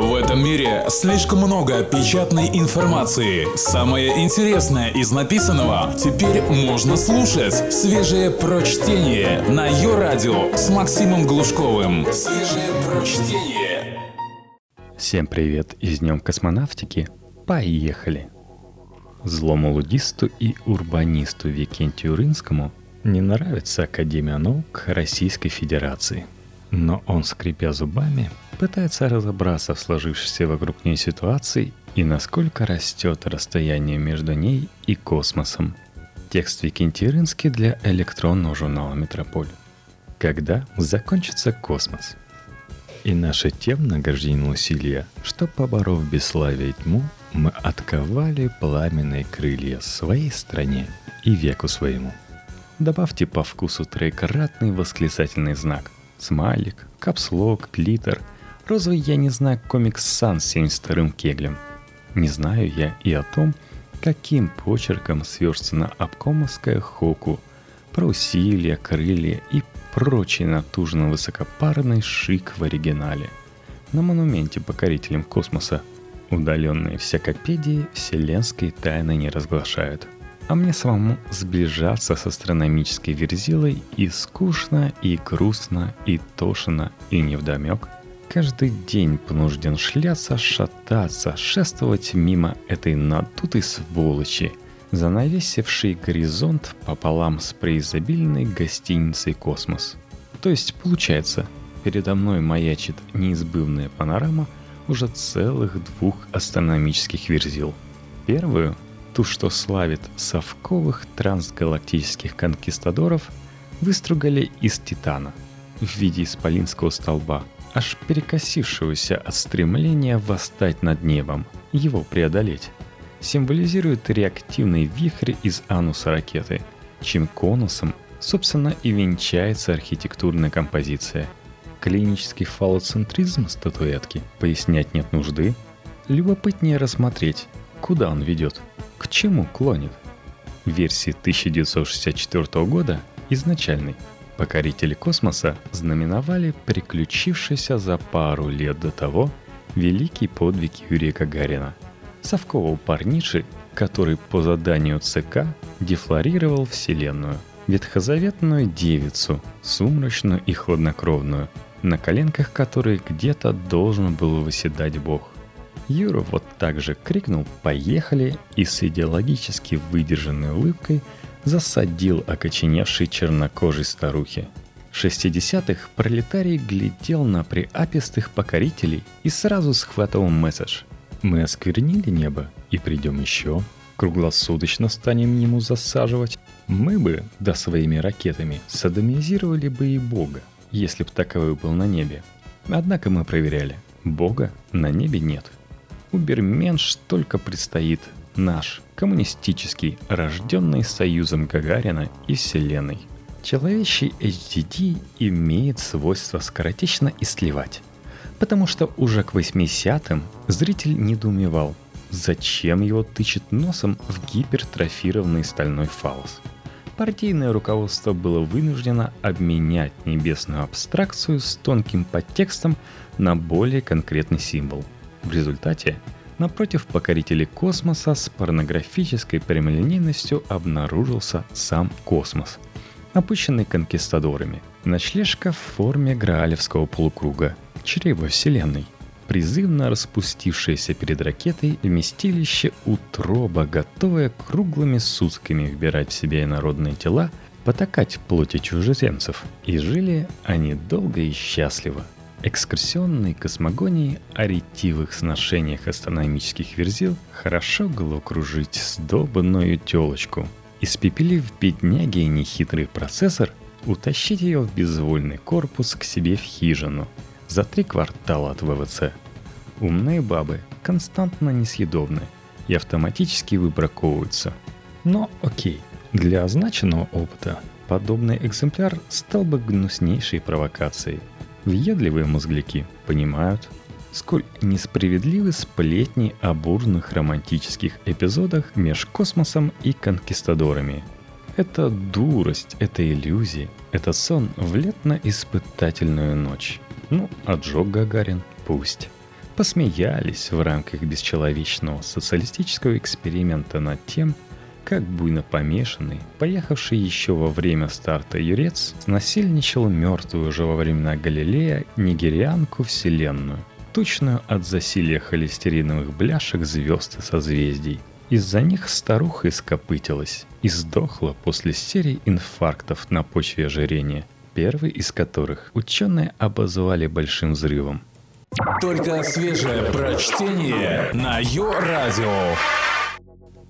В этом мире слишком много печатной информации. Самое интересное из написанного теперь можно слушать. Свежее прочтение на ее радио с Максимом Глушковым. Свежее прочтение. Всем привет из Днем космонавтики. Поехали! Злому лудисту и урбанисту Викентию Рынскому не нравится Академия наук Российской Федерации. Но он, скрипя зубами, пытается разобраться в сложившейся вокруг нее ситуации и насколько растет расстояние между ней и космосом. Текст Викентий для электронного журнала «Метрополь». Когда закончится космос? И наше тем награждение усилия, что, поборов бесславие и тьму, мы отковали пламенные крылья своей стране и веку своему. Добавьте по вкусу тройкратный восклицательный знак. Смайлик, капслок, глиттер, розовый я не знаю комикс Сан с 72-м кеглем. Не знаю я и о том, каким почерком сверстана обкомовская хоку про усилия, крылья и прочий натужно высокопарный шик в оригинале. На монументе покорителям космоса удаленные всякопедии вселенской тайны не разглашают. А мне самому сближаться с астрономической верзилой и скучно, и грустно, и тошно, и невдомек. Каждый день понужден шляться, шататься, шествовать мимо этой надутой сволочи – занавесивший горизонт пополам с преизобильной гостиницей «Космос». То есть, получается, передо мной маячит неизбывная панорама уже целых двух астрономических верзил. Первую, ту, что славит совковых трансгалактических конкистадоров, выстругали из титана в виде исполинского столба, аж перекосившегося от стремления восстать над небом, его преодолеть символизирует реактивный вихрь из ануса ракеты, чем конусом, собственно, и венчается архитектурная композиция. Клинический фалоцентризм статуэтки пояснять нет нужды. Любопытнее рассмотреть, куда он ведет, к чему клонит. В версии 1964 года, изначальной, покорители космоса знаменовали приключившийся за пару лет до того великий подвиг Юрия Гагарина – совкового парниши, который по заданию ЦК дефлорировал Вселенную. Ветхозаветную девицу, сумрачную и хладнокровную, на коленках которой где-то должен был выседать Бог. Юра вот так же крикнул «Поехали!» и с идеологически выдержанной улыбкой засадил окоченевшей чернокожей старухи. В 60-х пролетарий глядел на приапистых покорителей и сразу схватывал месседж – мы осквернили небо и придем еще. Круглосуточно станем ему засаживать. Мы бы, да своими ракетами, садомизировали бы и Бога, если б таковой был на небе. Однако мы проверяли. Бога на небе нет. Уберменш только предстоит наш, коммунистический, рожденный союзом Гагарина и Вселенной. Человечий HDD имеет свойство скоротечно и сливать потому что уже к 80-м зритель недоумевал, зачем его тычет носом в гипертрофированный стальной фалос. Партийное руководство было вынуждено обменять небесную абстракцию с тонким подтекстом на более конкретный символ. В результате напротив покорителей космоса с порнографической прямолинейностью обнаружился сам космос, опущенный конкистадорами. Ночлежка в форме граалевского полукруга – чрево Вселенной. Призывно распустившееся перед ракетой вместилище утроба, готовое круглыми сутками вбирать в себя инородные тела, потакать плоти чужеземцев. И жили они долго и счастливо. Экскурсионной космогонии о ретивых сношениях астрономических верзил хорошо кружить с сдобанную телочку. Испепелив бедняги нехитрый процессор, утащить ее в безвольный корпус к себе в хижину – за три квартала от ВВЦ. Умные бабы константно несъедобны и автоматически выбраковываются. Но окей, для означенного опыта подобный экземпляр стал бы гнуснейшей провокацией. Въедливые мозгляки понимают, сколь несправедливы сплетни о бурных романтических эпизодах меж космосом и конкистадорами. Это дурость, это иллюзии, это сон в летно-испытательную ночь. Ну, отжег Гагарин, пусть. посмеялись в рамках бесчеловечного социалистического эксперимента над тем, как буйно помешанный, поехавший еще во время старта Юрец, насильничал мертвую уже во времена Галилея нигерианку Вселенную, тучную от засилия холестериновых бляшек звезд и созвездий. Из-за них старуха ископытилась и сдохла после серии инфарктов на почве ожирения, первый из которых ученые обозвали большим взрывом. Только свежее прочтение на Йо-Радио.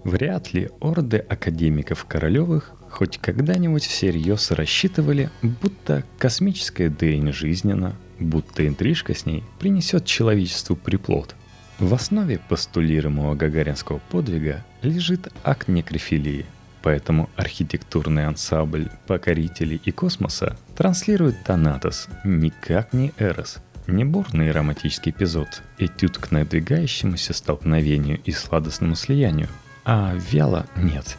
Вряд ли орды академиков Королевых хоть когда-нибудь всерьез рассчитывали, будто космическая Дэйн жизненно, будто интрижка с ней принесет человечеству приплод. В основе постулируемого гагаринского подвига лежит акт некрофилии, поэтому архитектурный ансамбль покорителей и космоса транслирует Танатос, никак не Эрос – не бурный романтический эпизод, этюд к надвигающемуся столкновению и сладостному слиянию – а вяло нет.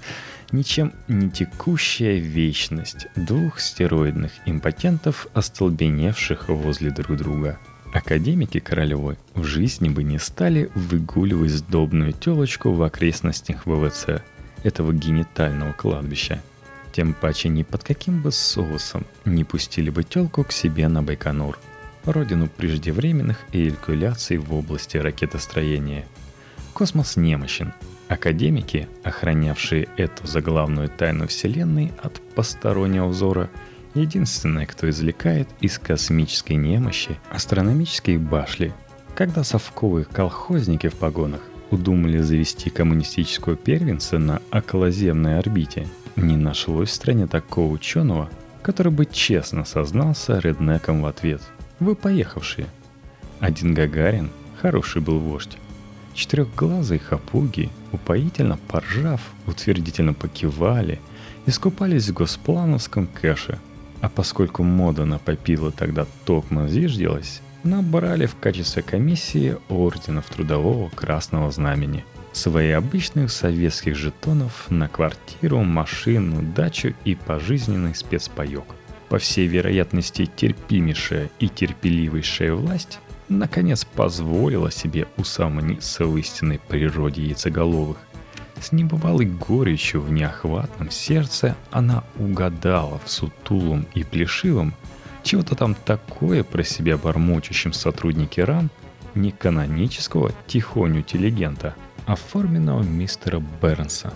Ничем не текущая вечность двух стероидных импотентов, остолбеневших возле друг друга. Академики Королевой в жизни бы не стали выгуливать сдобную телочку в окрестностях ВВЦ, этого генитального кладбища. Тем паче ни под каким бы соусом не пустили бы телку к себе на Байконур, родину преждевременных эякуляций в области ракетостроения. Космос немощен, Академики, охранявшие эту заглавную тайну Вселенной от постороннего взора, единственные, кто извлекает из космической немощи астрономические башли, когда совковые колхозники в погонах удумали завести коммунистическую первенца на околоземной орбите, не нашлось в стране такого ученого, который бы честно сознался реднеком в ответ. Вы поехавшие. Один Гагарин, хороший был вождь, Четырехглазые хапуги, упоительно поржав, утвердительно покивали, искупались в госплановском кэше. А поскольку мода на попилы тогда токмо зиждилась, набрали в качестве комиссии орденов Трудового Красного Знамени. Свои обычных советских жетонов на квартиру, машину, дачу и пожизненный спецпаек. По всей вероятности, терпимейшая и терпеливейшая власть наконец позволила себе усомниться в истинной природе яйцеголовых. С небывалой горечью в неохватном сердце она угадала в сутулом и плешивом чего-то там такое про себя бормочущем сотруднике РАН не канонического тихоню-телегента, а форменного мистера Бернса.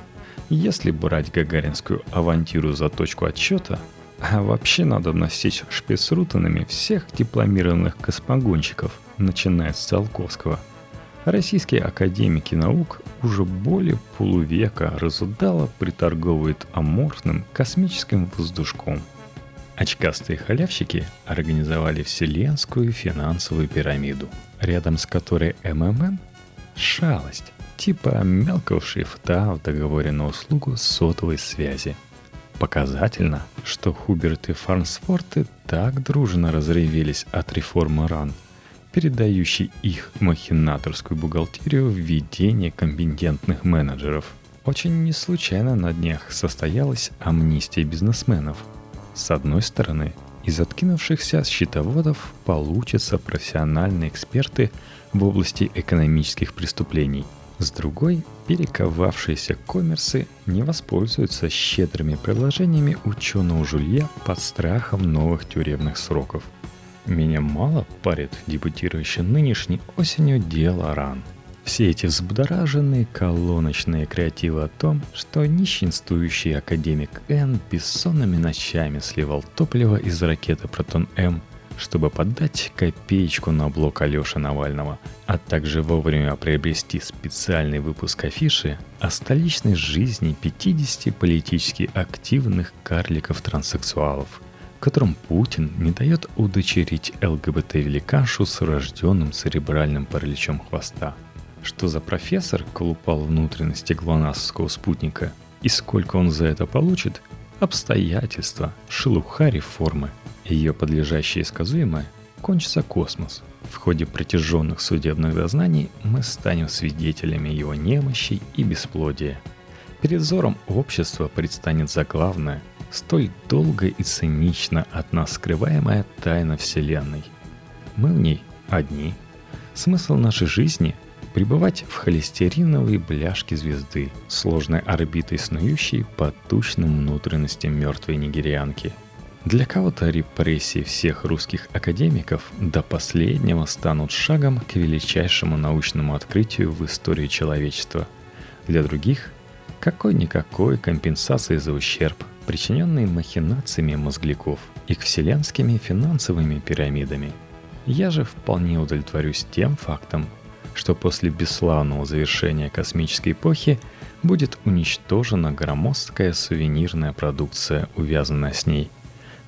Если брать гагаринскую авантюру за точку отсчета, а вообще надо носить шпицрутанами всех дипломированных космогонщиков – начиная с Циолковского. Российские академики наук уже более полувека разудало приторговывают аморфным космическим воздушком. Очкастые халявщики организовали вселенскую финансовую пирамиду, рядом с которой МММ – шалость, типа мелкого шрифта в договоре на услугу сотовой связи. Показательно, что Хуберт и Фарнсфорты так дружно разревелись от реформы РАН – передающий их махинаторскую бухгалтерию в ведение компетентных менеджеров. Очень не случайно на днях состоялась амнистия бизнесменов. С одной стороны, из откинувшихся счетоводов получатся профессиональные эксперты в области экономических преступлений. С другой, перековавшиеся коммерсы не воспользуются щедрыми предложениями ученого жулья под страхом новых тюремных сроков – меня мало парит дебютирующий нынешней осенью дело ран. Все эти взбудораженные колоночные креативы о том, что нищенствующий академик Н бессонными ночами сливал топливо из ракеты «Протон-М», чтобы подать копеечку на блок Алёши Навального, а также вовремя приобрести специальный выпуск афиши о столичной жизни 50 политически активных карликов-транссексуалов – которым Путин не дает удочерить ЛГБТ-великаншу с рожденным церебральным параличом хвоста. Что за профессор колупал внутренности глонасского спутника и сколько он за это получит – обстоятельства, шелуха реформы. Ее подлежащее сказуемое – кончится космос. В ходе протяженных судебных дознаний мы станем свидетелями его немощи и бесплодия. Перед взором общества предстанет заглавное – столь долго и цинично от нас скрываемая тайна Вселенной. Мы в ней одни. Смысл нашей жизни – пребывать в холестериновой бляшке звезды, сложной орбитой снующей по тучным внутренностям мертвой нигерианки – для кого-то репрессии всех русских академиков до последнего станут шагом к величайшему научному открытию в истории человечества. Для других – какой-никакой компенсации за ущерб, причиненный махинациями мозгляков и вселенскими финансовыми пирамидами. Я же вполне удовлетворюсь тем фактом, что после бесславного завершения космической эпохи будет уничтожена громоздкая сувенирная продукция, увязанная с ней –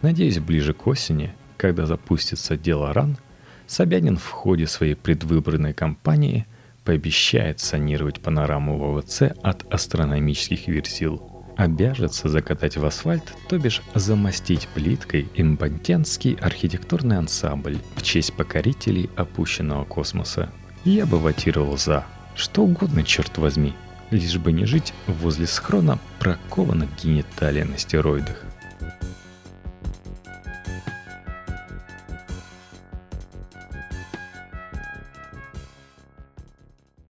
Надеюсь, ближе к осени, когда запустится дело РАН, Собянин в ходе своей предвыборной кампании пообещает санировать панораму ВВЦ от астрономических версил, обяжется закатать в асфальт, то бишь замостить плиткой импотентский архитектурный ансамбль в честь покорителей опущенного космоса. Я бы ватировал за. Что угодно, черт возьми. Лишь бы не жить возле схрона прокованных гениталий на стероидах.